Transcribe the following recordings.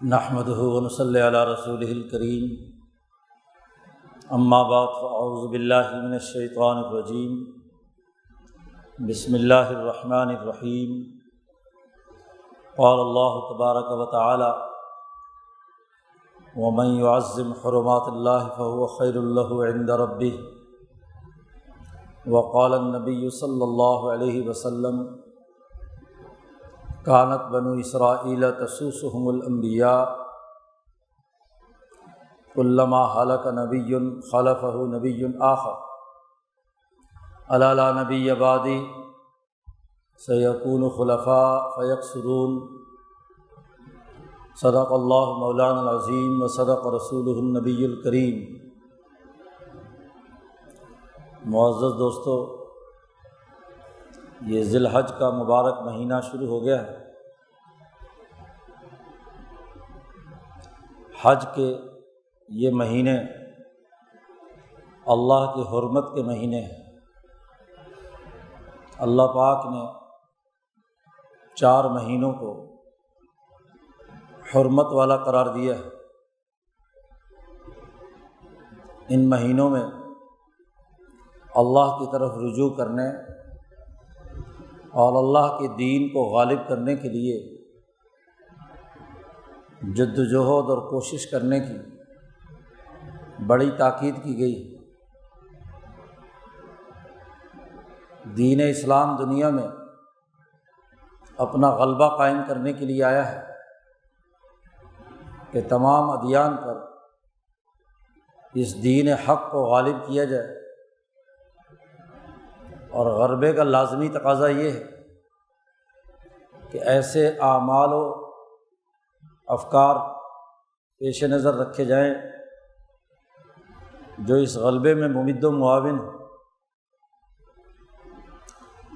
نحمد ونصلی علی رسول الکریم اما بعد فاعوذ باللہ من الشیطان الرجیم بسم اللہ الرحمن الرحیم قال اللہ تبارک و تعالی ومن يعظم حرمات اللہ فهو خیر اللہ عند ربه. وقال النبی صلی اللہ علیہ وسلم کانت بنو اسرائیل تسوسحم الانبیاء علامہ حلق نبی خلف نبی آخر علالہ نبی آبادی سیقون خلفاء فیق سرون صدق اللہ مولان العظیم و صدق رسول النبی الکریم معزز دوستو یہ ذی الحج کا مبارک مہینہ شروع ہو گیا ہے۔ حج کے یہ مہینے اللہ کی حرمت کے مہینے ہیں۔ اللہ پاک نے چار مہینوں کو حرمت والا قرار دیا ہے۔ ان مہینوں میں اللہ کی طرف رجوع کرنے اور اللہ کے دین کو غالب کرنے کے لیے جد وجہد اور کوشش کرنے کی بڑی تاکید کی گئی۔ دین اسلام دنیا میں اپنا غلبہ قائم کرنے کے لیے آیا ہے کہ تمام ادیان پر اس دین حق کو غالب کیا جائے۔ اور غربے کا لازمی تقاضا یہ ہے کہ ایسے اعمال و افکار پیش نظر رکھے جائیں جو اس غلبے میں ممد و معاون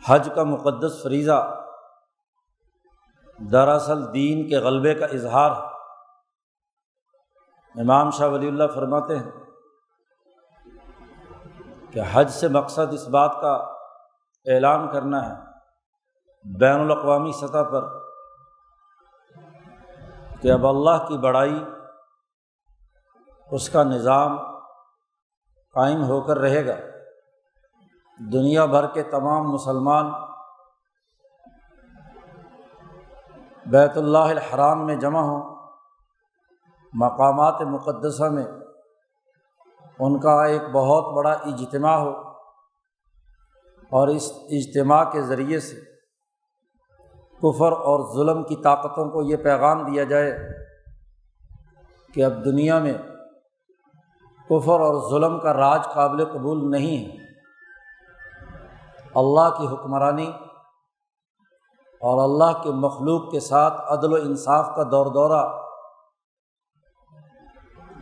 حج کا مقدس فریضہ دراصل دین کے غلبے کا اظہار امام شاہ ولی اللہ فرماتے ہیں کہ حج سے مقصد اس بات کا اعلان کرنا ہے۔ بین الاقوامی سطح پر کہ اب اللہ کی بڑائی، اس کا نظام قائم ہو کر رہے گا۔ دنیا بھر کے تمام مسلمان بیت اللہ الحرام میں جمع ہوں۔ مقامات مقدسہ میں ان کا ایک بہت بڑا اجتماع ہو۔ اور اس اجتماع کے ذریعے سے کفر اور ظلم کی طاقتوں کو یہ پیغام دیا جائے کہ اب دنیا میں کفر اور ظلم کا راج قابل قبول نہیں ہے۔ اللہ کی حکمرانی اور اللہ کے مخلوق کے ساتھ عدل و انصاف کا دور دورہ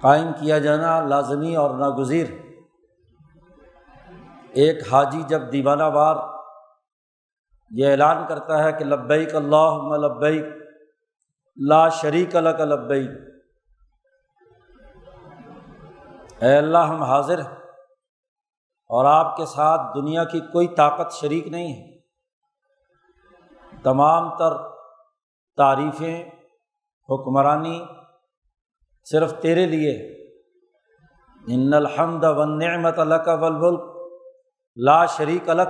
قائم کیا جانا لازمی اور ناگزیر ایک حاجی جب دیوانہ وار یہ اعلان کرتا ہے کہ لبیک اللہ لبیک لا شریک الک لبیک۔ اے اللہ، ہم حاضر ہیں اور آپ کے ساتھ دنیا کی کوئی طاقت شریک نہیں ہے۔ تمام تر تعریفیں، حکمرانی صرف تیرے لیے۔ ان الحمد و نعمت الک ولبلک لا شریک الگ۔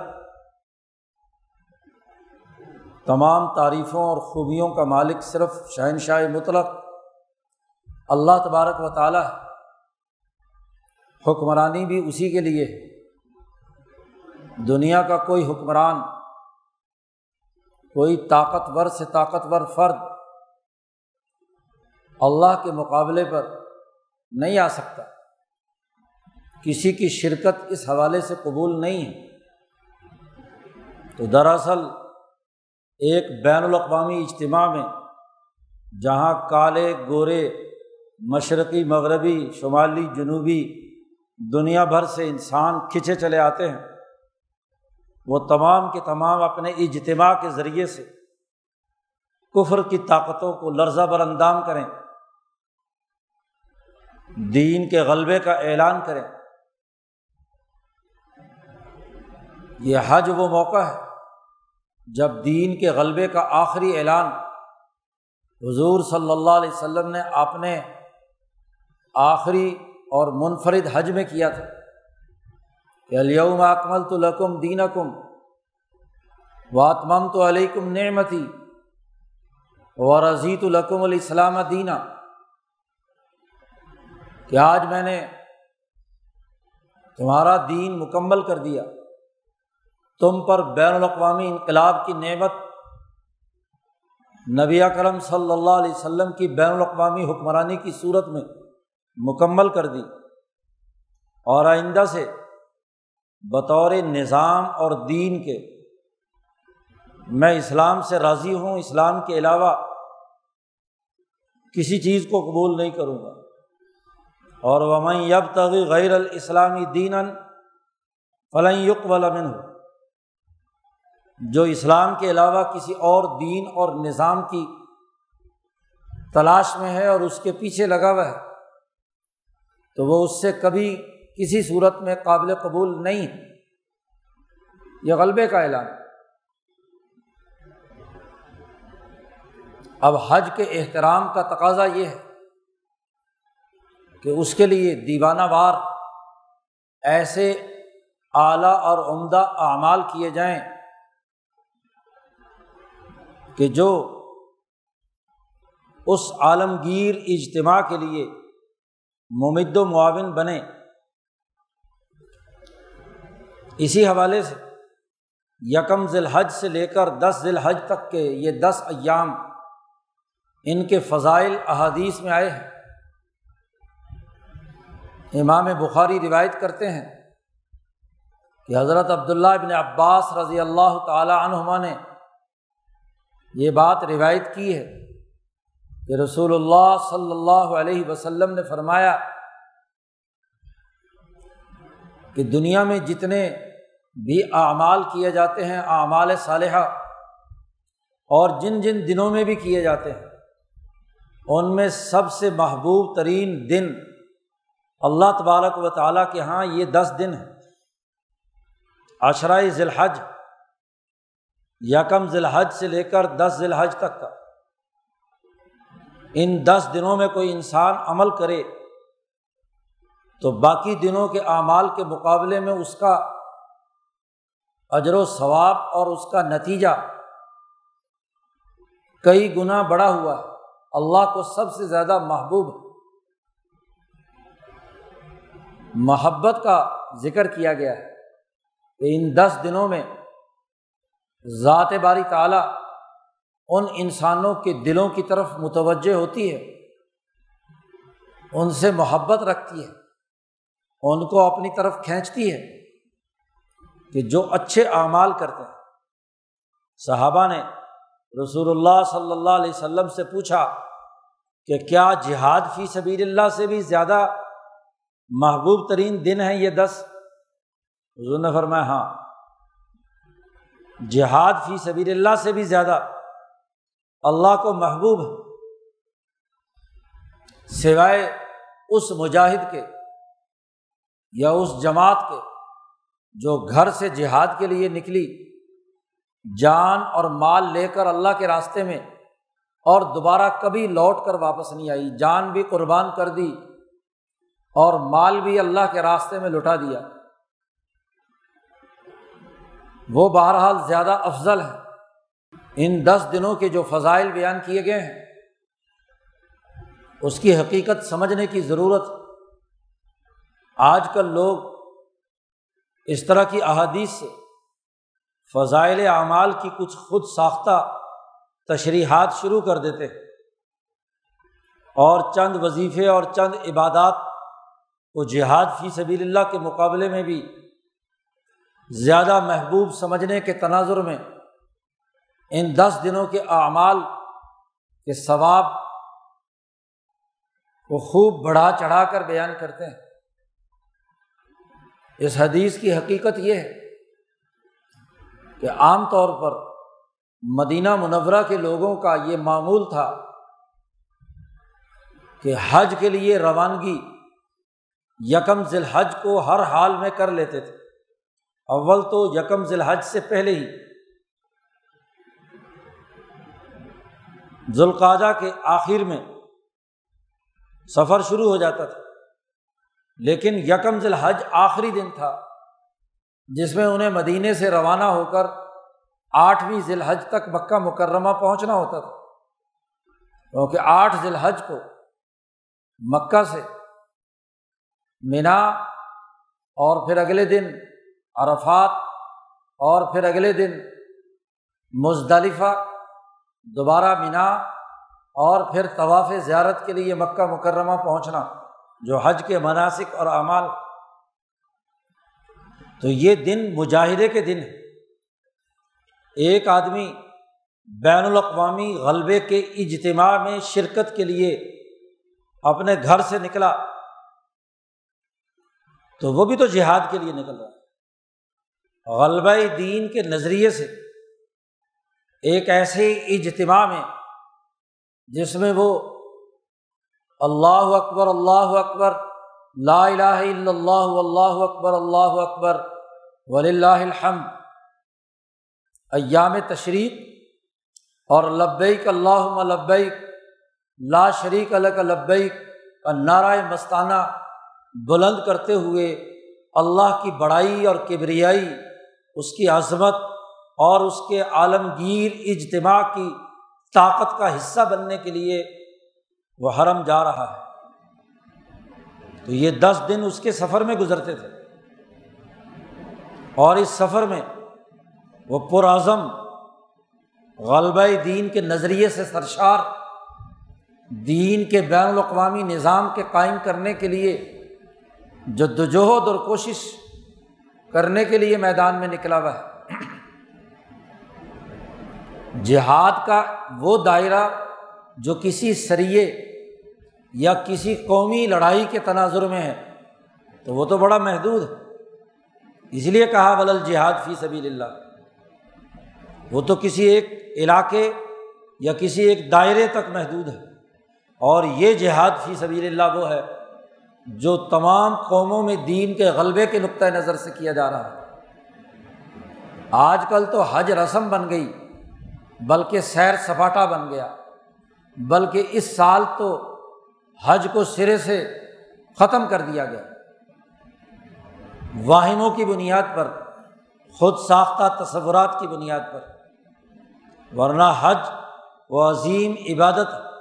تمام تعریفوں اور خوبیوں کا مالک صرف شہنشاہ مطلق۔ اللہ تبارک و تعالیٰ حکمرانی بھی اسی کے لیے۔ دنیا کا کوئی حکمران، کوئی طاقتور سے طاقتور فرد اللہ کے مقابلے پر نہیں آ سکتا۔ کسی کی شرکت اس حوالے سے قبول نہیں ہے۔ تو دراصل ایک بین الاقوامی اجتماع میں جہاں کالے، گورے، مشرقی، مغربی، شمالی، جنوبی دنیا بھر سے انسان کھنچے چلے آتے ہیں، وہ تمام کے تمام اپنے اجتماع کے ذریعے سے کفر کی طاقتوں کو لرزہ بر اندام کریں، دین کے غلبے کا اعلان کریں۔ یہ حج وہ موقع ہے جب دین کے غلبے کا آخری اعلان حضور صلی اللہ علیہ وسلم نے اپنے آخری اور منفرد حج میں کیا تھا کہ علیہم اکمل تو لکم دین کم واتمم تو علیکم نعمتی و رضیت القم علیہ السلام دینہ کہ آج میں نے تمہارا دین مکمل کر دیا تم پر بین الاقوامی انقلاب کی نعمت نبی کرم صلی اللہ علیہ وسلم کی بین الاقوامی حکمرانی کی صورت میں مکمل کر دی اور آئندہ سے بطور نظام اور دین کے میں اسلام سے راضی ہوں، اسلام کے علاوہ کسی چیز کو قبول نہیں کروں گا۔ اور وہ یب تغی غیر الاسلامی دین فلاں یق ولامن ہو جو اسلام کے علاوہ کسی اور دین اور نظام کی تلاش میں ہے اور اس کے پیچھے لگا ہوا ہے، تو وہ اس سے کبھی کسی صورت میں قابل قبول نہیں یہ غلبے کا اعلان۔ اب حج کے احترام کا تقاضا یہ ہے کہ اس کے لیے دیوانہ وار، ایسے اعلیٰ اور عمدہ اعمال کیے جائیں۔ کہ جو اس عالمگیر اجتماع کے لیے ممد و معاون بنے، اسی حوالے سے یکم ذی الحج سے لے کر دس ذی الحج تک کے یہ دس ایام ان کے فضائل، احادیث میں آئے ہیں۔ امام بخاری روایت کرتے ہیں کہ حضرت عبداللہ بن عباس رضی اللہ تعالیٰ عنہما نے یہ بات روایت کی ہے کہ رسول اللہ صلی اللہ علیہ وسلم نے فرمایا کہ دنیا میں جتنے بھی اعمال کیے جاتے ہیں، اعمال صالحہ اور جن جن دنوں میں بھی کیے جاتے ہیں، ان میں سب سے محبوب ترین دن اللہ تبارک و تعالیٰ کے یہاں یہ دس دن ہیں۔ عشرۂ ذی الحج یکم ذی الحج سے لے کر دس ذی الحج تک کا۔ ان دس دنوں میں کوئی انسان عمل کرے تو باقی دنوں کے اعمال کے مقابلے میں اس کا اجر و ثواب اور اس کا نتیجہ کئی گنا بڑا ہوا ہے۔ اللہ کو سب سے زیادہ محبوب محبت کا ذکر کیا گیا ہے۔ کہ ان دس دنوں میں ذات باری تعالیٰ ان انسانوں کے دلوں کی طرف متوجہ ہوتی ہے، ان سے محبت رکھتی ہے، ان کو اپنی طرف کھینچتی ہے کہ جو اچھے اعمال کرتے ہیں۔ صحابہ نے رسول اللہ صلی اللہ علیہ وسلم سے پوچھا کہ کیا جہاد فی سبیل اللہ سے بھی زیادہ محبوب ترین دن ہیں یہ دس؟ حضور نے فرمایا ہاں۔ جہاد فی سبیل اللہ سے بھی زیادہ اللہ کو محبوب ہے۔ سوائے اس مجاہد کے یا اس جماعت کے جو گھر سے جہاد کے لیے نکلی، جان اور مال لے کر اللہ کے راستے میں اور دوبارہ کبھی لوٹ کر واپس نہیں آئی، جان بھی قربان کر دی اور مال بھی اللہ کے راستے میں لٹا دیا۔ وہ بہرحال زیادہ افضل ہے ان دس دنوں کے جو فضائل بیان کیے گئے ہیں، اس کی حقیقت سمجھنے کی ضرورت آج کل لوگ اس طرح کی احادیث سے فضائل اعمال کی کچھ خود ساختہ تشریحات شروع کر دیتے اور چند وظیفے اور چند عبادات کو جہاد فی سبیل اللہ کے مقابلے میں بھی زیادہ محبوب سمجھنے کے تناظر میں ان دس دنوں کے اعمال کے ثواب کو خوب بڑھا چڑھا کر بیان کرتے ہیں۔ اس حدیث کی حقیقت یہ ہے کہ عام طور پر مدینہ منورہ کے لوگوں کا یہ معمول تھا کہ حج کے لیے روانگی یکم ذی الحج کو ہر حال میں کر لیتے تھے۔ اول تو یکم ذی الحج سے پہلے ہی۔ ذوالقاجہ کے آخر میں سفر شروع ہو جاتا تھا۔ لیکن یکم ذی الحج آخری دن تھا، جس میں انہیں مدینے سے روانہ ہو کر آٹھویں ذی الحج تک مکہ مکرمہ پہنچنا ہوتا تھا۔ کیونکہ آٹھ ذی الحج کو مکہ سے مینا اور پھر اگلے دن عرفات اور پھر اگلے دن مزدلفہ، دوبارہ مینا اور پھر طواف زیارت کے لیے مکہ مکرمہ پہنچنا، جو حج کے مناسب اور اعمال۔ تو یہ دن مجاہدے کے دن ہے۔ ایک آدمی بین الاقوامی غلبے کے اجتماع میں شرکت کے لیے اپنے گھر سے نکلا، تو وہ بھی تو جہاد کے لیے نکل رہا ہے۔ غلبہ دین کے نظریے سے ایک ایسے اجتماع میں جس میں وہ اللہ اکبر اللہ اکبر، لا الہ الا اللہ اللہ اکبر اللہ اکبر ولی اللہ الحمد، ایام تشریق، اور لبیک اللہ لبیک، لا شریک الک لبیک کا نعرۂ مستانہ بلند کرتے ہوئے اللہ کی بڑائی اور کبریائی اس کی عظمت اور اس کے عالمگیر اجتماع کی طاقت کا حصہ بننے کے لیے وہ حرم جا رہا ہے۔ تو یہ دس دن اس کے سفر میں گزرتے تھے۔ اور اس سفر میں وہ پرعزم غلبہ دین کے نظریے سے سرشار، دین کے بین الاقوامی نظام کے قائم کرنے کے لیے جد وجہد اور کوشش کرنے کے لیے میدان میں نکلا ہوا ہے۔ جہاد کا وہ دائرہ جو کسی سریے یا کسی قومی لڑائی کے تناظر میں ہے، تو وہ تو بڑا محدود ہے۔ اس لیے کہا، ولل جہاد فی سبھی اللہ وہ تو کسی ایک علاقے یا کسی ایک دائرے تک محدود ہے۔ اور یہ جہاد فی سبھی اللہ وہ ہے جو تمام قوموں میں دین کے غلبے کے نقطۂ نظر سے کیا جا رہا ہے۔ آج کل تو حج رسم بن گئی، بلکہ سیر سپاٹا بن گیا۔ بلکہ اس سال تو حج کو سرے سے ختم کر دیا گیا۔ واہموں کی بنیاد پر، خود ساختہ تصورات کی بنیاد پر۔ ورنہ حج و عظیم عبادت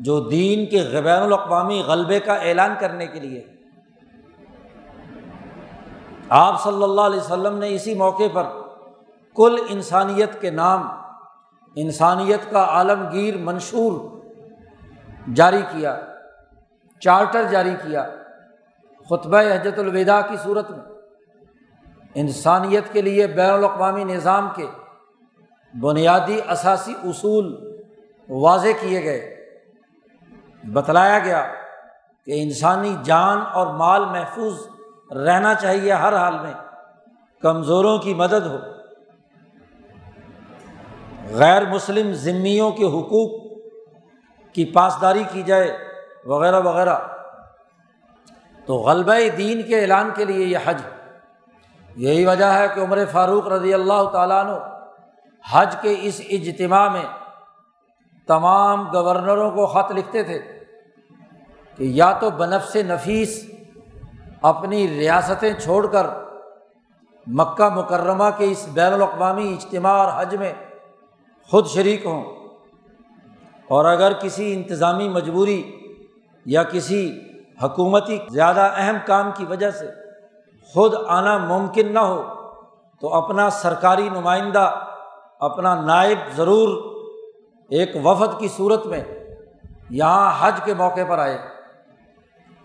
جو دین کے غبین الاقوامی غلبے کا اعلان کرنے کے لیے۔ آپ صلی اللہ علیہ وسلم نے اسی موقع پر کل انسانیت کے نام، انسانیت کا عالمگیر منشور جاری کیا، چارٹر جاری کیا، خطبہ حجت الوداع کی صورت میں۔ انسانیت کے لیے بین الاقوامی نظام کے بنیادی اثاثی اصول واضح کیے گئے۔ بتلایا گیا کہ انسانی جان اور مال محفوظ رہنا چاہیے ہر حال میں، کمزوروں کی مدد ہو۔ غیر مسلم ذمیوں کے حقوق کی پاسداری کی جائے وغیرہ وغیرہ۔ تو غلبہ دین کے اعلان کے لیے یہ حج۔ یہی وجہ ہے کہ عمر فاروق رضی اللہ تعالیٰ عنہ حج کے اس اجتماع میں تمام گورنروں کو خط لکھتے تھے کہ یا تو بنفس نفیس اپنی ریاستیں چھوڑ کر مکہ مکرمہ کے اس بین الاقوامی اجتماع اور حج میں خود شریک ہوں اور اگر کسی انتظامی مجبوری یا کسی حکومتی زیادہ اہم کام کی وجہ سے خود آنا ممکن نہ ہو تو اپنا سرکاری نمائندہ، اپنا نائب ضرور ایک وفد کی صورت میں یہاں حج کے موقع پر آئے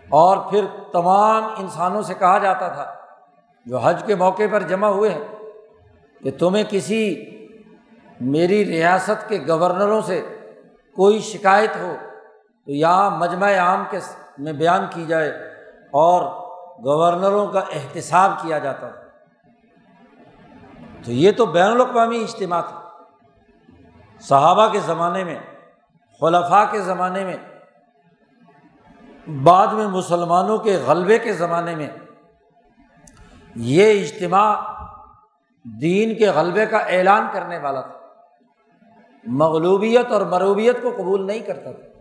اور پھر تمام انسانوں سے کہا جاتا تھا، جو حج کے موقع پر جمع ہوئے ہیں، کہ تمہیں کسی میری ریاست کے گورنروں سے کوئی شکایت ہو تو یہاں مجمع عام کے میں بیان کی جائے اور گورنروں کا احتساب کیا جاتا تھا۔ تو یہ تو بین الاقوامی اجتماع تھا۔ صحابہ کے زمانے میں، خلفاء کے زمانے میں، بعد میں مسلمانوں کے غلبے کے زمانے میں یہ اجتماع دین کے غلبے کا اعلان کرنے والا تھا۔ مغلوبیت اور مروبیت کو قبول نہیں کرتا تھا۔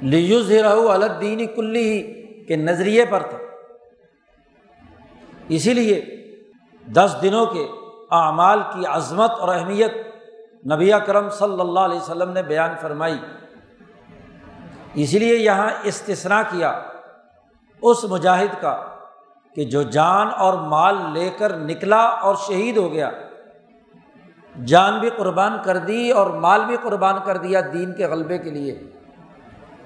لیوز رہو الدین کلی ہی کے نظریے پر تھا۔ اسی لیے دس دنوں کے اعمال کی عظمت اور اہمیت نبی کرم صلی اللہ علیہ وسلم نے بیان فرمائی۔ اسی لیے یہاں استثنا کیا اس مجاہد کا کہ جو جان اور مال لے کر نکلا اور شہید ہو گیا۔ جان بھی قربان کر دی اور مال بھی قربان کر دیا دین کے غلبے کے لیے۔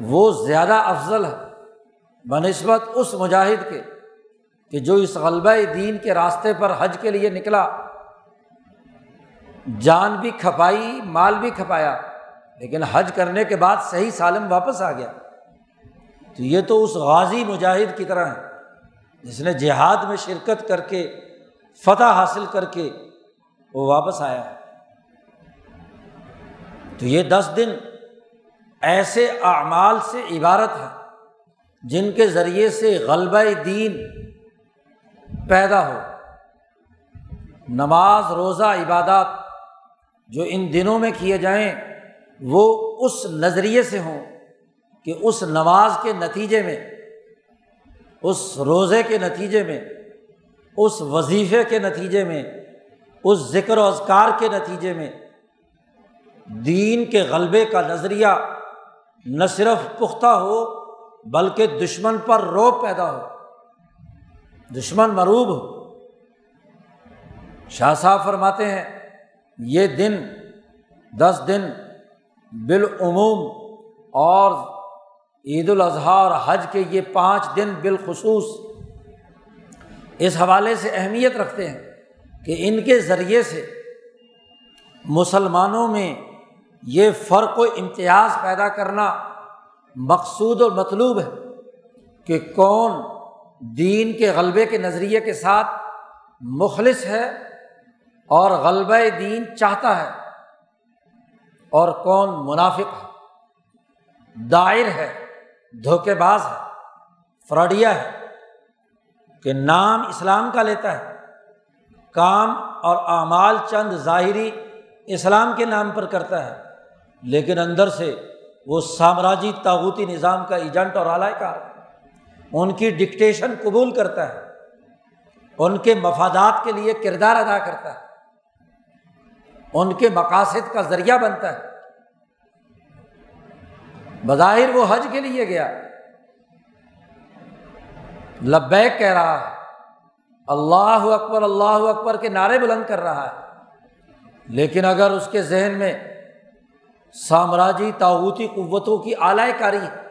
وہ زیادہ افضل ہے۔ بہ نسبت اس مجاہد کے کہ جو اس غلبہ دین کے راستے پر حج کے لیے نکلا۔ جان بھی کھپائی، مال بھی کھپایا، لیکن حج کرنے کے بعد صحیح سالم واپس آ گیا۔ تو یہ تو اس غازی مجاہد کی طرح ہے، جس نے جہاد میں شرکت کر کے، فتح حاصل کر کے وہ واپس آیا ہے۔ تو یہ دس دن ایسے اعمال سے عبارت ہے جن کے ذریعے سے غلبہ دین پیدا ہو۔ نماز، روزہ، عبادات جو ان دنوں میں کیے جائیں، وہ اس نظریے سے ہوں کہ اس نماز کے نتیجے میں، اس روزے کے نتیجے میں، اس وظیفے کے نتیجے میں، اس ذکر و اذکار کے نتیجے میں دین کے غلبے کا نظریہ نہ صرف پختہ ہو، بلکہ دشمن پر روب پیدا ہو، دشمن مروب ہو۔ شاہ صاحب فرماتے ہیں یہ دن، دس دن بالعموم اور عید الاضحیٰ اور حج کے یہ پانچ دن بالخصوص اس حوالے سے اہمیت رکھتے ہیں کہ ان کے ذریعے سے مسلمانوں میں یہ فرق و امتیاز پیدا کرنا مقصود اور مطلوب ہے کہ کون دین کے غلبے کے نظریے کے ساتھ مخلص ہے اور غلبہ دین چاہتا ہے اور کون منافق ہے؟ دائر ہے، دھوکے باز ہے، فراڈیا ہے کہ نام اسلام کا لیتا ہے۔ کام اور اعمال چند ظاہری اسلام کے نام پر کرتا ہے، لیکن اندر سے وہ سامراجی تاغوتی نظام کا ایجنٹ اور اعلی کار ان کی ڈکٹیشن قبول کرتا ہے، ان کے مفادات کے لیے کردار ادا کرتا ہے۔ ان کے مقاصد کا ذریعہ بنتا ہے۔ بظاہر وہ حج کے لیے گیا۔ لبیک کہہ رہا ہے، اللہ اکبر اللہ اکبر کے نعرے بلند کر رہا ہے۔ لیکن اگر اس کے ذہن میں سامراجی تاوتی قوتوں کی اعلی کاری ہے،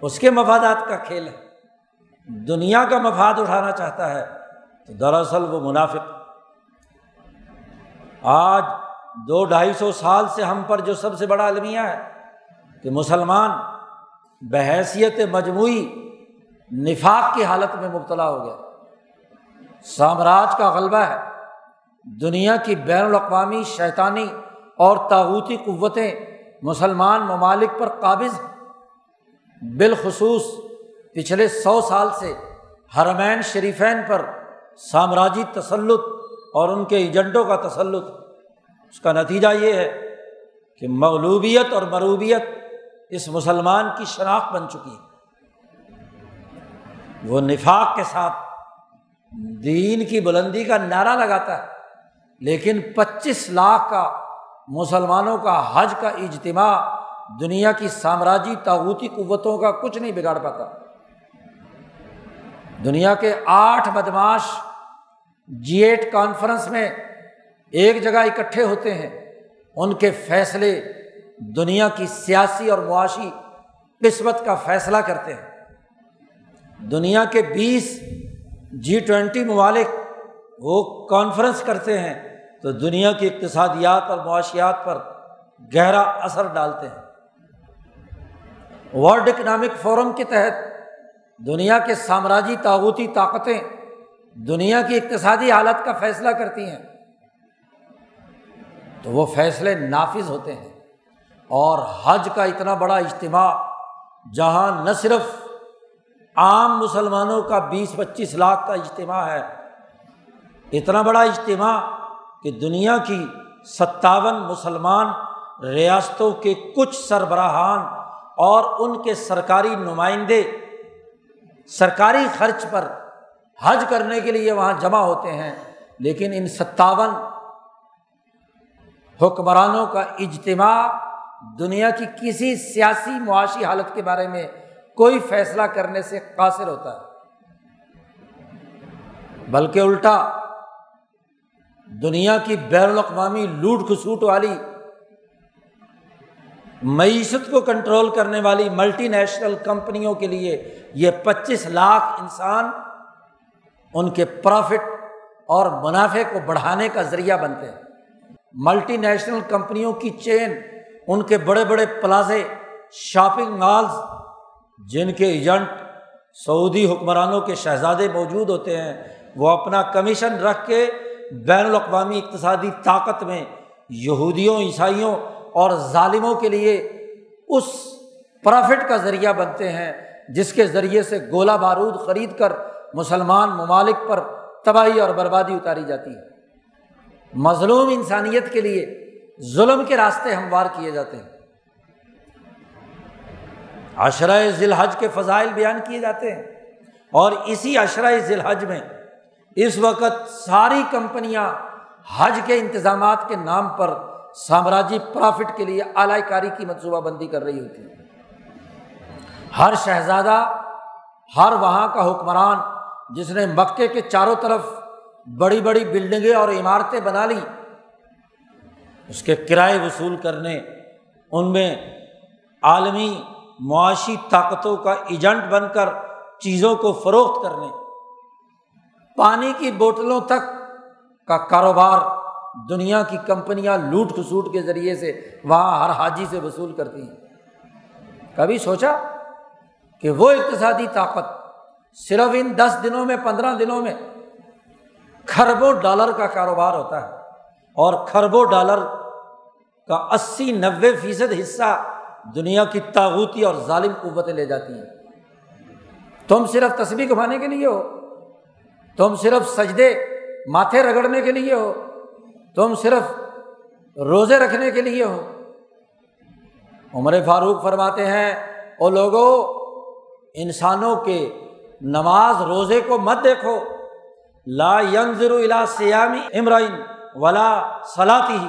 اس کے مفادات کا کھیل ہے، دنیا کا مفاد اٹھانا چاہتا ہے، تو دراصل وہ منافق آج دو ڈھائی سو سال سے ہم پر جو سب سے بڑا المیہ ہے کہ مسلمان بحیثیت مجموعی نفاق کی حالت میں مبتلا ہو گیا سامراج کا غلبہ ہے۔ دنیا کی بین الاقوامی، شیطانی اور تاوتی قوتیں مسلمان ممالک پر قابض بالخصوص پچھلے سو سال سے حرمین شریفین پر سامراجی تسلط اور ان کے ایجنٹوں کا تسلط۔ اس کا نتیجہ یہ ہے کہ مغلوبیت اور مروبیت اس مسلمان کی شناخت بن چکی ہے۔ وہ نفاق کے ساتھ دین کی بلندی کا نعرہ لگاتا ہے، لیکن پچیس لاکھ کا مسلمانوں کا حج کا اجتماع دنیا کی سامراجی تاغوتی قوتوں کا کچھ نہیں بگاڑ پاتا۔ دنیا کے آٹھ بدماش جی ایٹ کانفرنس میں ایک جگہ اکٹھے ہوتے ہیں، ان کے فیصلے دنیا کی سیاسی اور معاشی قسمت کا فیصلہ کرتے ہیں۔ دنیا کے بیس جی ٹوینٹی ممالک وہ کانفرنس کرتے ہیں تو دنیا کی اقتصادیات اور معاشیات پر گہرا اثر ڈالتے ہیں۔ ورلڈ اکنامک فورم کے تحت دنیا کے سامراجی تاغوتی طاقتیں دنیا کی اقتصادی حالت کا فیصلہ کرتی ہیں تو وہ فیصلے نافذ ہوتے ہیں اور حج کا اتنا بڑا اجتماع جہاں نہ صرف عام مسلمانوں کا بیس پچیس لاکھ کا اجتماع ہے، اتنا بڑا اجتماع کہ دنیا کی ستاون مسلمان ریاستوں کے کچھ سربراہان اور ان کے سرکاری نمائندے سرکاری خرچ پر حج کرنے کے لیے وہاں جمع ہوتے ہیں، لیکن ان ستاون حکمرانوں کا اجتماع دنیا کی کسی سیاسی معاشی حالت کے بارے میں کوئی فیصلہ کرنے سے قاصر ہوتا ہے۔ بلکہ الٹا دنیا کی بین الاقوامی لوٹ کھسوٹ والی، معیشت کو کنٹرول کرنے والی ملٹی نیشنل کمپنیوں کے لیے یہ پچیس لاکھ انسان ان کے پروفٹ اور منافع کو بڑھانے کا ذریعہ بنتے ہیں۔ ملٹی نیشنل کمپنیوں کی چین ان کے بڑے بڑے پلازے شاپنگ مالز جن کے ایجنٹ سعودی حکمرانوں کے شہزادے موجود ہوتے ہیں، وہ اپنا کمیشن رکھ کے بین الاقوامی اقتصادی طاقت میں یہودیوں، عیسائیوں اور ظالموں کے لیے اس پرافٹ کا ذریعہ بنتے ہیں، جس کے ذریعے سے گولہ بارود خرید کر مسلمان ممالک پر تباہی اور بربادی اتاری جاتی ہے۔ مظلوم انسانیت کے لیے ظلم کے راستے ہموار کیے جاتے ہیں۔ عشرۂ ذی الحج کے فضائل بیان کیے جاتے ہیں۔ اور اسی عشرۂ ذی الحج میں اس وقت ساری کمپنیاں حج کے انتظامات کے نام پر سامراجی پرافٹ کے لیے اعلی کاری کی منصوبہ بندی کر رہی ہوتی ہے ہر شہزادہ، ہر وہاں کا حکمران جس نے مکے کے چاروں طرف بڑی بڑی بلڈنگیں اور عمارتیں بنا لی اس کے کرائے وصول کرنے، ان میں عالمی معاشی طاقتوں کا ایجنٹ بن کر چیزوں کو فروخت کرنے، پانی کی بوتلوں تک کا کاروبار دنیا کی کمپنیاں لوٹ کھسوٹ کے ذریعے سے وہاں ہر حاجی سے وصول کرتی ہیں۔ کبھی سوچا کہ وہ اقتصادی طاقت صرف ان دس دنوں میں، پندرہ دنوں میں کھربوں ڈالر کا کاروبار ہوتا ہے۔ اور کھربوں ڈالر کا اسی نوے فیصد حصہ دنیا کی تاغوتی اور ظالم قوتیں لے جاتی ہیں۔ تم صرف تصویر گھمانے کے لیے ہو۔ تم صرف سجدے ماتھے رگڑنے کے لیے ہو۔ تم صرف روزے رکھنے کے لیے ہو۔ عمر فاروق فرماتے ہیں وہ لوگوں انسانوں کے نماز روزے کو مت دیکھو۔ لا ینظر الا سیامی امرائن ولا صلاحی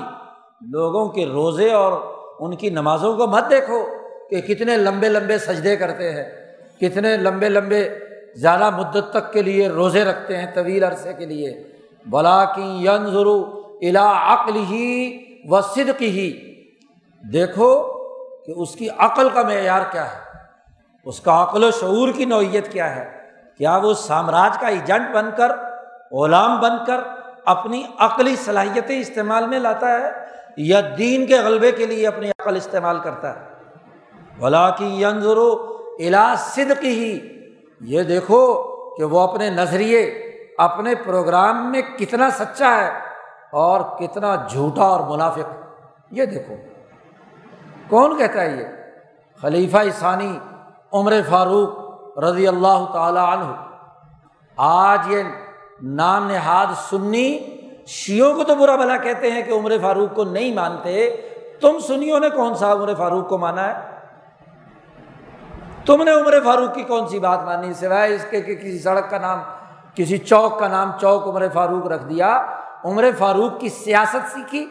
لوگوں کے روزے اور ان کی نمازوں کو مت دیکھو کہ کتنے لمبے لمبے سجدے کرتے ہیں، کتنے لمبے لمبے زیادہ مدت تک کے لیے روزے رکھتے ہیں طویل عرصے کے لیے۔ بلا کی ینظر الا عقل ہی و صدق ہی دیکھو کہ اس کی عقل کا معیار کیا ہے، اس کا عقل و شعور کی نوعیت کیا ہے۔ کیا وہ سامراج کا ایجنٹ بن کر، غلام بن کر اپنی عقلی صلاحیتیں استعمال میں لاتا ہے یا دین کے غلبے کے لیے اپنی عقل استعمال کرتا ہے۔ بلا کی ینظرو الا صدق ہی یہ دیکھو کہ وہ اپنے نظریے، اپنے پروگرام میں کتنا سچا ہے اور کتنا جھوٹا اور منافق۔ یہ دیکھو۔ کون کہتا ہے یہ؟ خلیفہ ثانی، عمر فاروق رضی اللہ تعالی عنہ۔ آج یہ نام نہاد سنی شیوں کو تو برا بھلا کہتے ہیں کہ عمر فاروق کو نہیں مانتے۔ تم سنیوں نے کون سا عمر فاروق کو مانا ہے؟ تم نے عمر فاروق کی کون سی بات مانی؟ سوائے اس کے کہ کسی سڑک کا نام، کسی چوک کا نام چوک عمر فاروق رکھ دیا۔ عمر فاروق کی سیاست سیکھی،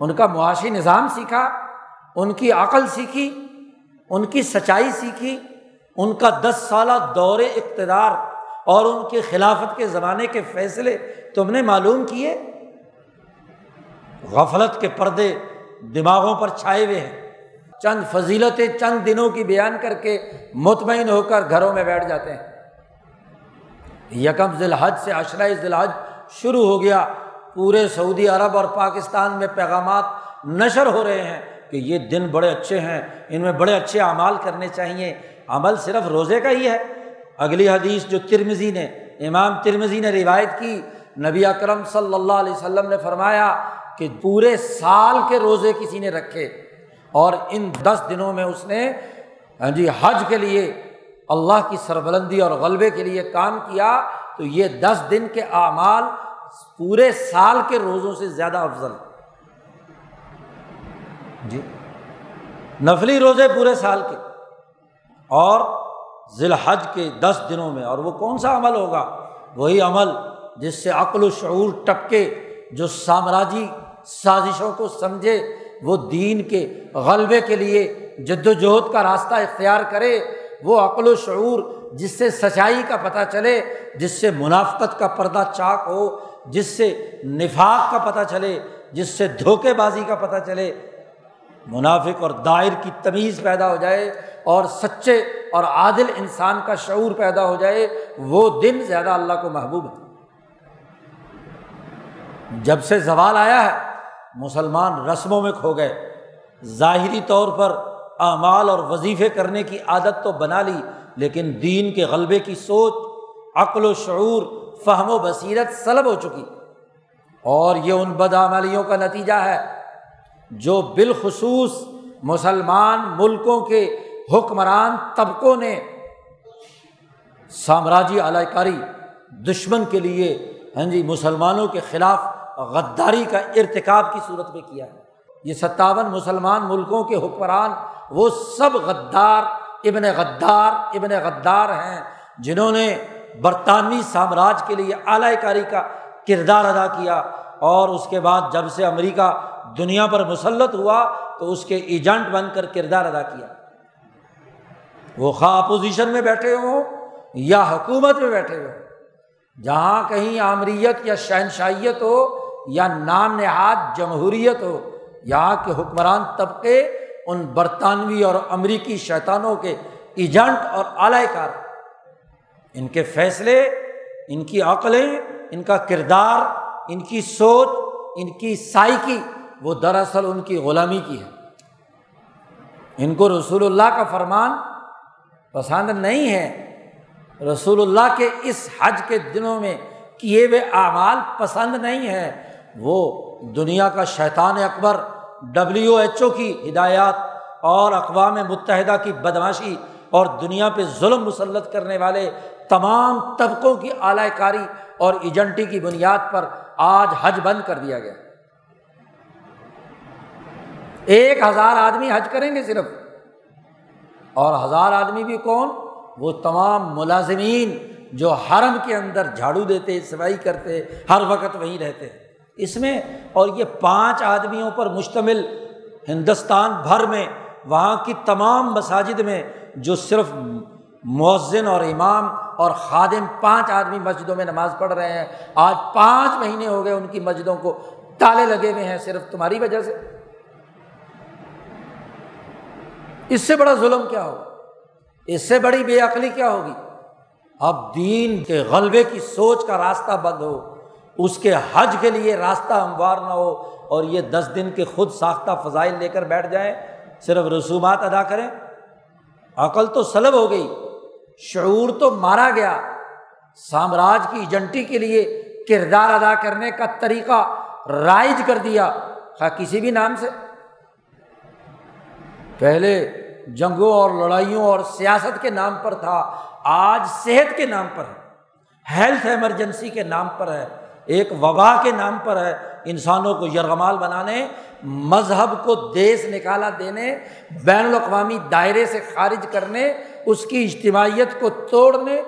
ان کا معاشی نظام سیکھا، ان کی عقل سیکھی، ان کی سچائی سیکھی۔ ان کا دس سالہ دور اقتدار اور ان کے خلافت کے زمانے کے فیصلے تم نے معلوم کیے؟ غفلت کے پردے دماغوں پر چھائے ہوئے ہیں۔ چند فضیلتیں چند دنوں کی بیان کر کے مطمئن ہو کر گھروں میں بیٹھ جاتے ہیں۔ یکم ذی الحج سے اشرۂ ذی الحج شروع ہو گیا۔ پورے سعودی عرب اور پاکستان میں پیغامات نشر ہو رہے ہیں کہ یہ دن بڑے اچھے ہیں، ان میں بڑے اچھے اعمال کرنے چاہیے۔ عمل صرف روزے کا ہی ہے۔ اگلی حدیث جو ترمزی نے، امام ترمزی نے روایت کی، نبی اکرم صلی اللہ علیہ وسلم نے فرمایا کہ پورے سال کے روزے کسی نے رکھے اور ان دس دنوں میں اس نے ہاں جی حج کے لیے، اللہ کی سربلندی اور غلبے کے لیے کام کیا۔ تو یہ دس دن کے اعمال پورے سال کے روزوں سے زیادہ افضل۔ جی۔ نفلی روزے پورے سال کے۔ اور ذی الحج کے دس دنوں میں، اور وہ کون سا عمل ہوگا؟ وہی عمل جس سے عقل و شعور ٹپکے، جو سامراجی سازشوں کو سمجھے، وہ دین کے غلبے کے لیے جد وجہد کا راستہ اختیار کرے، وہ عقل و شعور جس سے سچائی کا پتہ چلے، جس سے منافقت کا پردہ چاک ہو، جس سے نفاق کا پتہ چلے، جس سے دھوکے بازی کا پتہ چلے منافق اور دائر کی تمیز پیدا ہو جائے اور سچے اور عادل انسان کا شعور پیدا ہو جائے، وہ دن زیادہ اللہ کو محبوب ہے۔ جب سے زوال آیا ہے، مسلمان رسموں میں کھو گئے۔ ظاہری طور پر اعمال اور وظیفے کرنے کی عادت تو بنا لی، لیکن دین کے غلبے کی سوچ، عقل و شعور، فہم و بصیرت سلب ہو چکی۔ اور یہ ان بدعملیوں کا نتیجہ ہے۔ جو بالخصوص مسلمان ملکوں کے حکمران طبقوں نے سامراجی کاری دشمن کے لیے ہاں جی مسلمانوں کے خلاف غداری کا ارتکاب کی صورت میں کیا ہے۔ یہ ستاون مسلمان ملکوں کے حکمران، وہ سب غدار، ابن غدار ابن غدار ہیں، جنہوں نے برطانوی سامراج کے لیے اعلی کاری کا کردار ادا کیا اور اس کے بعد جب سے امریکہ دنیا پر مسلط ہوا تو اس کے ایجنٹ بن کر کردار ادا کیا۔ وہ خواہ اپوزیشن میں بیٹھے ہوں یا حکومت میں بیٹھے ہوئے جہاں کہیں آمریت یا شہنشائیت ہو یا نام نہاد جمہوریت ہو، یہاں کے حکمران طبقے ان برطانوی اور امریکی شیطانوں کے ایجنٹ اور اعلی کار۔ ان کے فیصلے، ان کی عقلیں، ان کا کردار، ان کی سوچ، ان کی سائیکی وہ دراصل ان کی غلامی کی ہے۔ ان کو رسول اللہ کا فرمان پسند نہیں ہے۔ رسول اللہ کے اس حج کے دنوں میں کیے ہوئے اعمال پسند نہیں ہے۔ وہ دنیا کا شیطان اکبر ڈبلیو ایچ او کی ہدایات اور اقوام متحدہ کی بدماشی اور دنیا پہ ظلم مسلط کرنے والے تمام طبقوں کی اعلی کاری اور ایجنٹی کی بنیاد پر آج حج بند کر دیا گیا۔ ایک ہزار آدمی حج کریں گے صرف۔ اور ہزار آدمی بھی کون؟ وہ تمام ملازمین جو حرم کے اندر جھاڑو دیتے صفائی کرتے، ہر وقت وہیں رہتے۔ اس میں اور یہ پانچ آدمیوں پر مشتمل ہندوستان بھر میں، وہاں کی تمام مساجد میں جو صرف مؤذن اور امام اور خادم پانچ آدمی مسجدوں میں نماز پڑھ رہے ہیں، آج پانچ مہینے ہو گئے ان کی مسجدوں کو تالے لگے ہوئے ہیں صرف تمہاری وجہ سے۔ اس سے بڑا ظلم کیا ہوگا؟ اس سے بڑی بے عقلی کیا ہوگی؟ اب دین کے غلبے کی سوچ کا راستہ بند ہو، اس کے حج کے لیے راستہ ہموار نہ ہو اور یہ دس دن کے خود ساختہ فضائل لے کر بیٹھ جائیں، صرف رسومات ادا کریں۔ عقل تو سلب ہو گئی، شعور تو مارا گیا۔ سامراج کی ایجنٹی کے لیے کردار ادا کرنے کا طریقہ رائج کر دیا۔ کسی بھی نام سے۔ پہلے جنگوں اور لڑائیوں اور سیاست کے نام پر تھا، آج صحت کے نام پر ہے، ہیلتھ ایمرجنسی کے نام پر ہے، ایک وبا کے نام پر ہے، انسانوں کو یرغمال بنانے، مذہب کو دیس نکالا دینے، بین الاقوامی دائرے سے خارج کرنے، اس کی اجتماعیت کو توڑنے،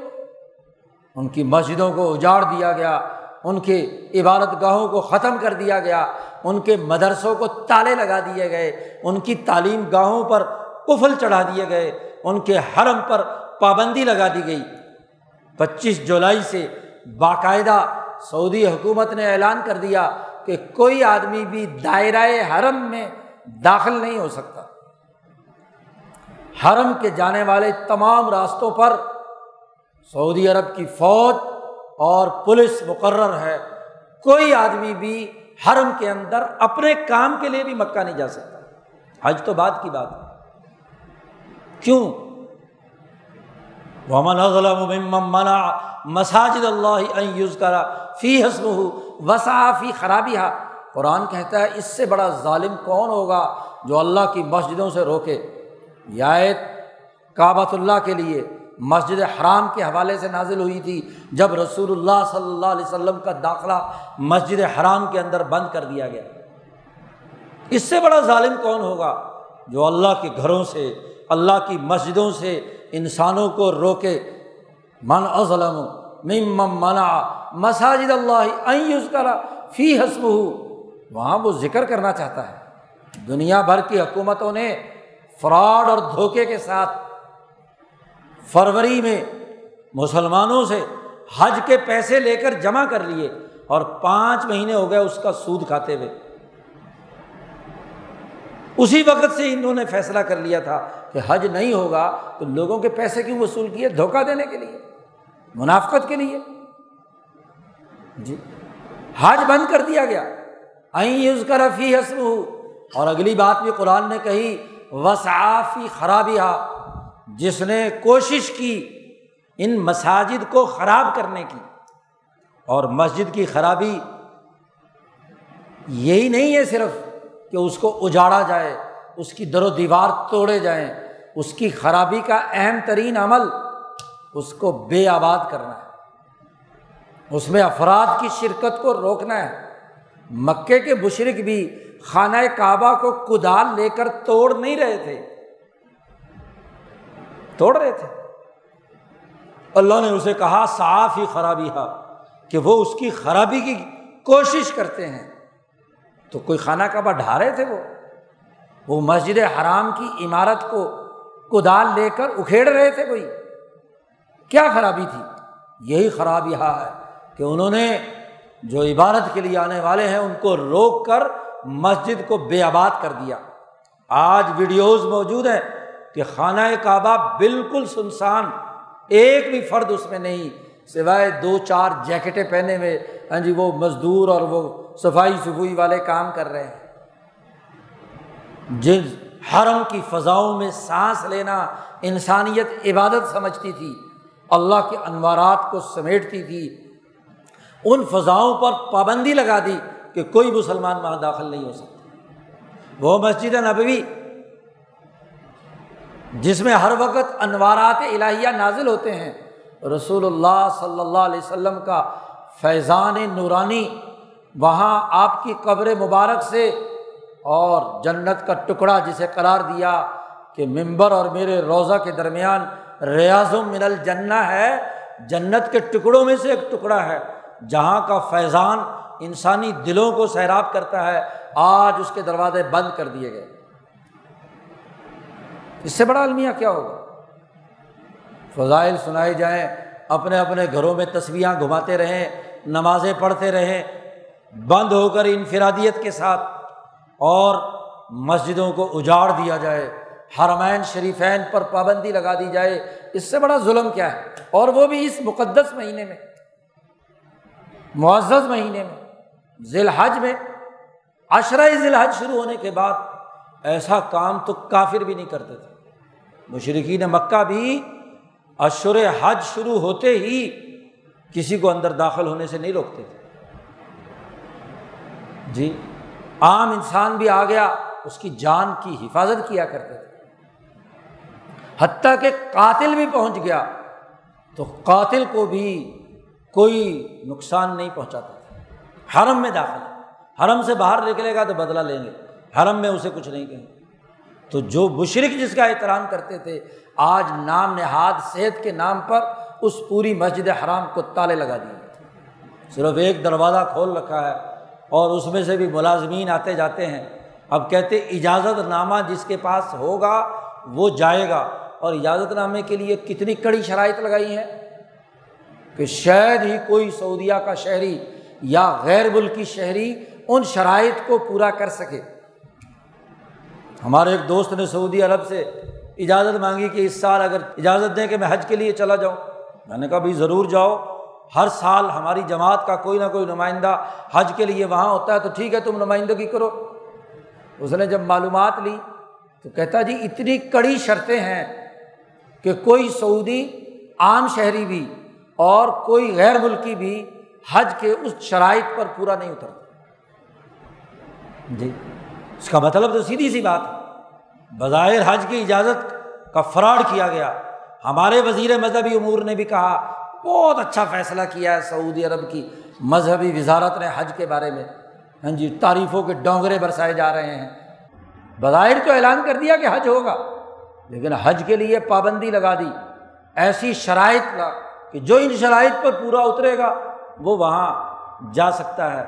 ان کی مسجدوں کو اجاڑ دیا گیا۔ ان کے عبادت گاہوں کو ختم کر دیا گیا، ان کے مدرسوں کو تالے لگا دیے گئے، ان کی تعلیم گاہوں پر کفل چڑھا دیے گئے، ان کے حرم پر پابندی لگا دی گئی۔ پچیس جولائی سے باقاعدہ سعودی حکومت نے اعلان کر دیا کہ کوئی آدمی بھی دائرۂ حرم میں داخل نہیں ہو سکتا۔ حرم کے جانے والے تمام راستوں پر سعودی عرب کی فوج اور پولیس مقرر ہے، کوئی آدمی بھی حرم کے اندر اپنے کام کے لیے بھی مکہ نہیں جا سکتا۔ حج تو بات کی بات کیوں؟ منع مساجد اللہ یوز کرا فی حسب ہو وسا فی خرابی ہا قرآن کہتا ہے، اس سے بڑا ظالم کون ہوگا جو اللہ کی مسجدوں سے روکے؟ یات کعبۃ اللہ کے لیے۔ مسجد حرام کے حوالے سے نازل ہوئی تھی جب رسول اللہ صلی اللہ علیہ وسلم کا داخلہ مسجد حرام کے اندر بند کر دیا گیا۔ اس سے بڑا ظالم کون ہوگا جو اللہ کے گھروں سے، اللہ کی مسجدوں سے انسانوں کو روکے؟ من ازلم مم منا مساجد اللہ کرا فی حسب وہاں وہ ذکر کرنا چاہتا ہے۔ دنیا بھر کی حکومتوں نے فراڈ اور دھوکے کے ساتھ فروری میں مسلمانوں سے حج کے پیسے لے کر جمع کر لیے اور پانچ مہینے ہو گئے اس کا سود کھاتے ہوئے۔ اسی وقت سے انہوں نے فیصلہ کر لیا تھا کہ حج نہیں ہوگا تو لوگوں کے پیسے کیوں وصول کیے؟ دھوکہ دینے کے لیے، منافقت کے لیے۔ جی حج بند کر دیا گیا۔ یوز کر فی حسب اور اگلی بات بھی قرآن نے کہی وسعفی خرابی ہا جس نے کوشش کی ان مساجد کو خراب کرنے کی اور مسجد کی خرابی یہی نہیں ہے صرف کہ اس کو اجاڑا جائے، اس کی در و دیوار توڑے جائیں، اس کی خرابی کا اہم ترین عمل اس کو بے آباد کرنا ہے۔ اس میں افراد کی شرکت کو روکنا ہے۔ مکے کے مشرق بھی خانہ کعبہ کو کدال لے کر توڑ نہیں رہے تھے۔ توڑ رہے تھے۔ اللہ نے اسے کہا، صاف ہی خرابی ہا کہ وہ اس کی خرابی کی کوشش کرتے ہیں۔ تو کوئی خانہ کعبہ ڈھا رہے تھے وہ؟ وہ مسجد حرام کی عمارت کو کدال لے کر اکھیڑ رہے تھے کوئی؟ کیا خرابی تھی؟ یہی خرابی ہے کہ انہوں نے جو عبادت کے لیے آنے والے ہیں، ان کو روک کر مسجد کو بے آباد کر دیا۔ آج ویڈیوز موجود ہیں۔ کہ خانہ کعبہ بالکل سنسان، ایک بھی فرد اس میں نہیں، سوائے دو چار جیکٹیں پہنے ہوئے۔ ہاں جی وہ مزدور اور وہ صفائی صفوئی والے کام کر رہے ہیں۔ جن حرم کی فضاؤں میں سانس لینا انسانیت عبادت سمجھتی تھی، اللہ کے انوارات کو سمیٹتی تھی، ان فضاؤں پر پابندی لگا دی کہ کوئی مسلمان وہاں داخل نہیں ہو سکتا۔ وہ مسجد نبوی جس میں ہر وقت انوارات الہیہ نازل ہوتے ہیں۔ رسول اللہ صلی اللہ علیہ وسلم کا فیضان نورانی وہاں آپ کی قبر مبارک سے اور جنت کا ٹکڑا جسے قرار دیا کہ ممبر اور میرے روزہ کے درمیان ریاض و من الجنہ ہے۔ جنت کے ٹکڑوں میں سے ایک ٹکڑا ہے جہاں کا فیضان انسانی دلوں کو سیراب کرتا ہے۔ آج اس کے دروازے بند کر دیے گئے۔ اس سے بڑا المیہ کیا ہوگا؟ فضائل سنائے جائیں، اپنے اپنے گھروں میں تصویریں گھماتے رہیں، نمازیں پڑھتے رہیں، بند ہو کر انفرادیت کے ساتھ، اور مسجدوں کو اجاڑ دیا جائے، حرمین شریفین پر پابندی لگا دی جائے۔ اس سے بڑا ظلم کیا ہے؟ اور وہ بھی اس مقدس مہینے میں، معزز مہینے میں ذی الحج میں۔ عشرۂ ذی الحج شروع ہونے کے بعد ایسا کام تو کافر بھی نہیں کرتے تھے۔ مشرقین مکہ بھی اشر حج شروع ہوتے ہی کسی کو اندر داخل ہونے سے نہیں روکتے تھے۔ جی عام انسان بھی آ گیا، اس کی جان کی حفاظت کیا کرتے تھے۔ حتیٰ کہ قاتل بھی پہنچ گیا، تو قاتل کو بھی کوئی نقصان نہیں پہنچاتا تھا۔ حرم میں داخل حرم سے باہر نکلے گا تو بدلہ لیں گے۔ حرم میں اسے کچھ نہیں کہیں۔ تو جو مشرق جس کا احترام کرتے تھے، آج نام نہاد صحت کے نام پر اس پوری مسجد حرام کو تالے لگا دیے صرف ایک دروازہ کھول رکھا ہے اور اس میں سے بھی ملازمین آتے جاتے ہیں۔ اب کہتے اجازت نامہ جس کے پاس ہوگا وہ جائے گا۔ اور اجازت نامے کے لیے کتنی کڑی شرائط لگائی ہیں کہ شاید ہی کوئی سعودیہ کا شہری یا غیر ملکی شہری ان شرائط کو پورا کر سکے۔ ہمارے ایک دوست نے سعودی عرب سے اجازت مانگی کہ اس سال اگر اجازت دیں کہ میں حج کے لیے چلا جاؤں۔ میں نے کہا بھائی ضرور جاؤ۔ ہر سال ہماری جماعت کا کوئی نہ کوئی نمائندہ حج کے لیے وہاں ہوتا ہے تو ٹھیک ہے، تم نمائندگی کرو۔ اس نے جب معلومات لی تو کہتا جی اتنی کڑی شرطیں ہیں کہ کوئی سعودی عام شہری بھی اور کوئی غیر ملکی بھی حج کے اس شرائط پر پورا نہیں اترتا۔ جی۔ اس کا مطلب تو سیدھی سی بات ہے۔ بظاہر حج کی اجازت کا فراڈ کیا گیا۔ ہمارے وزیر مذہبی امور نے بھی کہا، بہت اچھا فیصلہ کیا ہے سعودی عرب کی مذہبی وزارت نے حج کے بارے میں۔ ہاں جی تعریفوں کے ڈونگرے برسائے جا رہے ہیں۔ بظاہر تو اعلان کر دیا کہ حج ہوگا، لیکن حج کے لیے پابندی لگا دی۔ ایسی شرائط لا کہ جو ان شرائط پر پورا اترے گا، وہ وہاں جا سکتا ہے۔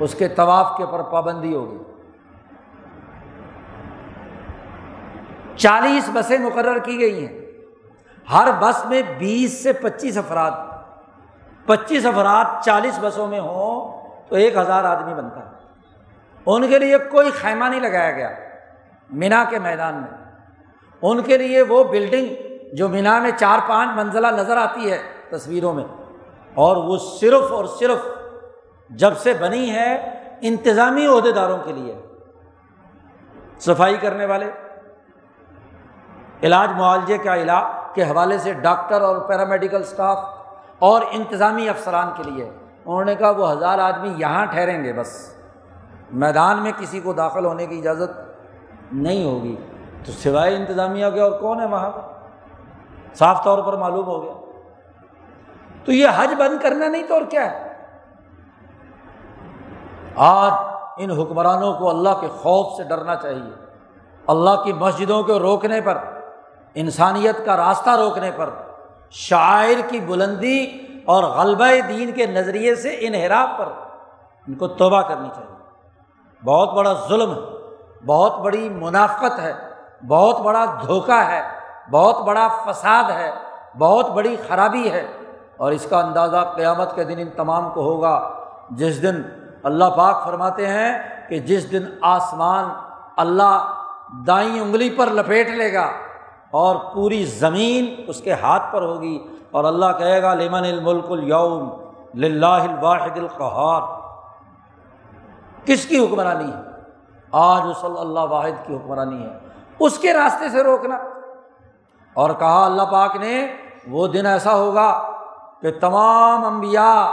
اس کے طواف کے پر پابندی ہوگی۔ چالیس بسیں مقرر کی گئی ہیں۔ ہر بس میں بیس سے پچیس افراد پچیس افراد چالیس بسوں میں ہوں تو ایک ہزار آدمی بنتا ہے۔ ان کے لیے کوئی خیمہ نہیں لگایا گیا مینا کے میدان میں۔ ان کے لیے وہ بلڈنگ جو مینا میں چار پانچ منزلہ نظر آتی ہے تصویروں میں۔ اور وہ صرف اور صرف جب سے بنی ہے انتظامی عہدے داروں کے لیے۔ صفائی کرنے والے علاج معالجے کا علاج کے حوالے سے ڈاکٹر اور پیرامیڈیکل اسٹاف اور انتظامی افسران کے لیے انہوں نے کہا وہ ہزار آدمی یہاں ٹھہریں گے بس۔ میدان میں کسی کو داخل ہونے کی اجازت نہیں ہوگی۔ تو سوائے انتظامیہ کے اور کون ہے وہاں صاف طور پر معلوم ہو گیا۔ تو یہ حج بند کرنا نہیں تو اور کیا ہے؟ آج ان حکمرانوں کو اللہ کے خوف سے ڈرنا چاہیے۔ اللہ کی مسجدوں کو روکنے پر انسانیت کا راستہ روکنے پر شاعر کی بلندی اور غلبہ دین کے نظریے سے انحراف پر ان کو توبہ کرنی چاہیے۔ بہت بڑا ظلم ہے، بہت بڑی منافقت ہے، بہت بڑا دھوکہ ہے، بہت بڑا فساد ہے، بہت بڑی خرابی ہے۔ اور اس کا اندازہ قیامت کے دن ان تمام کو ہوگا۔ جس دن اللہ پاک فرماتے ہیں کہ جس دن آسمان اللہ دائیں انگلی پر لپیٹ لے گا اور پوری زمین اس کے ہاتھ پر ہوگی اور اللہ کہے گا، لمن الملک الوم الواحد القہار۔ کس کی حکمرانی ہے؟ آج صلی اللہ واحد کی حکمرانی ہے۔ اس کے راستے سے روکنا۔ اور کہا اللہ پاک نے، وہ دن ایسا ہوگا کہ تمام انبیاء،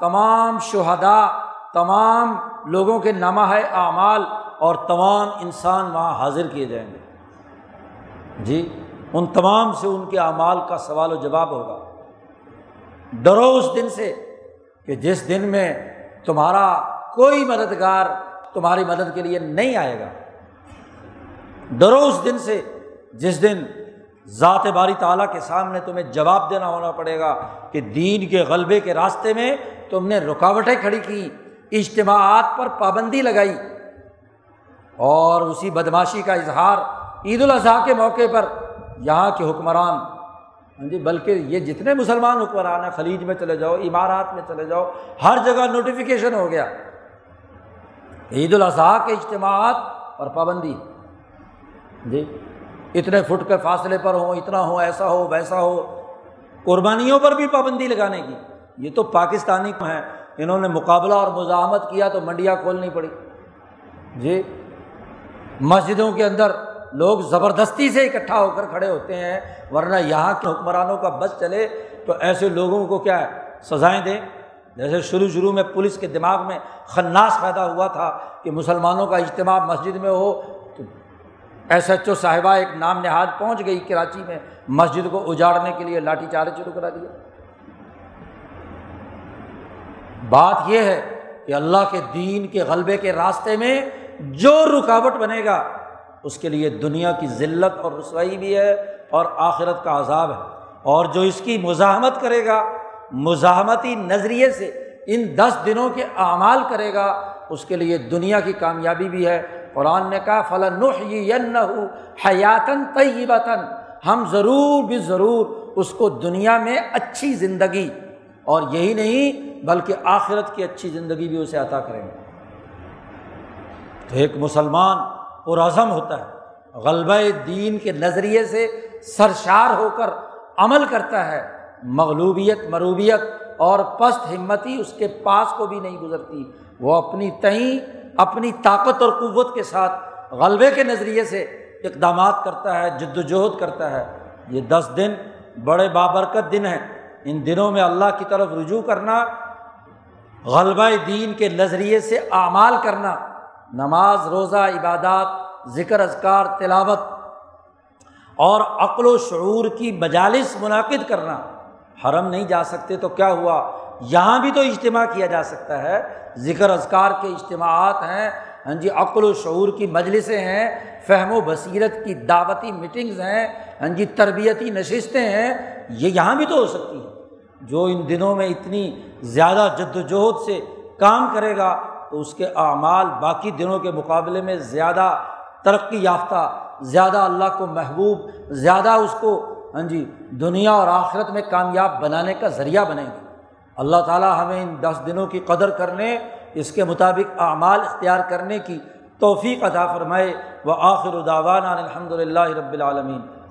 تمام شہدا تمام لوگوں کے نامہ اعمال اور تمام انسان وہاں حاضر کیے جائیں گے۔ جی؟ ان تمام سے ان کے اعمال کا سوال و جواب ہوگا۔ ڈرو اس دن سے کہ جس دن میں تمہارا کوئی مددگار تمہاری مدد کے لیے نہیں آئے گا۔ ڈرو اس دن سے جس دن ذات باری تعالیٰ کے سامنے تمہیں جواب دینا ہونا پڑے گا کہ دین کے غلبے کے راستے میں تم نے رکاوٹیں کھڑی کی، اجتماعات پر پابندی لگائی۔ اور اسی بدماشی کا اظہار عید الاضحیٰ کے موقع پر یہاں کے حکمران ہاں جی بلکہ یہ جتنے مسلمان حکمران ہیں، خلیج میں چلے جاؤ عمارات میں چلے جاؤ، ہر جگہ نوٹیفیکیشن ہو گیا۔ عید الاضحیٰ کے اجتماعات پر پابندی۔ جی اتنے فٹ کے فاصلے پر ہوں، اتنا ہو ایسا ہو، ویسا ہو، قربانیوں پر بھی پابندی لگانے کی۔ یہ تو پاکستانی ہیں، انہوں نے مقابلہ اور مزاحمت کیا تو منڈیاں کھولنی پڑی۔ جی مسجدوں کے اندر لوگ زبردستی سے اکٹھا ہو کر کھڑے ہوتے ہیں، ورنہ یہاں کے حکمرانوں کا بس چلے تو ایسے لوگوں کو کیا ہے، سزائیں دیں۔ جیسے شروع شروع میں پولیس کے دماغ میں خناس پیدا ہوا تھا کہ مسلمانوں کا اجتماع مسجد میں ہو، تو ایس ایچ او صاحبہ ایک نام نہاد پہنچ گئی کراچی میں مسجد کو اجاڑنے کے لیے لاٹھی چارج شروع کرا دیا۔ بات یہ ہے کہ اللہ کے دین کے غلبے کے راستے میں جو رکاوٹ بنے گا اس کے لیے دنیا کی ذلت اور رسوائی بھی ہے اور آخرت کا عذاب ہے۔ اور جو اس کی مزاحمت کرے گا، مزاحمتی نظریے سے ان دس دنوں کے اعمال کرے گا، اس کے لیے دنیا کی کامیابی بھی ہے۔ قرآن نے کہا فلاں حیاتن طیبتاً ہم ضرور بھی ضرور اس کو دنیا میں اچھی زندگی، اور یہی نہیں، بلکہ آخرت کی اچھی زندگی بھی اسے عطا کریں گے۔ تو ایک مسلمان پرعزم ہوتا ہے۔ غلبہ دین کے نظریے سے سرشار ہو کر عمل کرتا ہے۔ مغلوبیت، مروبیت اور پست ہمتی اس کے پاس کو بھی نہیں گزرتی۔ وہ اپنی تئیں اپنی طاقت اور قوت کے ساتھ غلبے کے نظریے سے اقدامات کرتا ہے، جد وجہد کرتا ہے۔ یہ دس دن بڑے بابرکت دن ہیں۔ ان دنوں میں اللہ کی طرف رجوع کرنا، غلبہ دین کے نظریے سے اعمال کرنا نماز، روزہ، عبادات، ذکر، اذکار، تلاوت اور عقل و شعور کی مجالس منعقد کرنا۔ حرم نہیں جا سکتے تو کیا ہوا؟ یہاں بھی تو اجتماع کیا جا سکتا ہے۔ ذکر، اذکار کے اجتماعات ہیں۔ ہاں جی عقل و شعور کی مجلسیں ہیں۔ فہم و بصیرت کی دعوتی میٹنگز ہیں۔ ہاں جی تربیتی نشستیں ہیں۔ یہ یہاں بھی تو ہو سکتی ہیں جو ان دنوں میں اتنی زیادہ جد وجہد سے کام کرے گا تو اس کے اعمال باقی دنوں کے مقابلے میں زیادہ ترقی یافتہ، زیادہ اللہ کو محبوب، زیادہ اس کو ہاں جی دنیا اور آخرت میں کامیاب بنانے کا ذریعہ بنے گی اللہ تعالیٰ ہمیں ان دس دنوں کی قدر کرنے، اس کے مطابق اعمال اختیار کرنے کی توفیق عطا فرمائے۔ وہ آخر الداوان الحمد للہ رب العالمین۔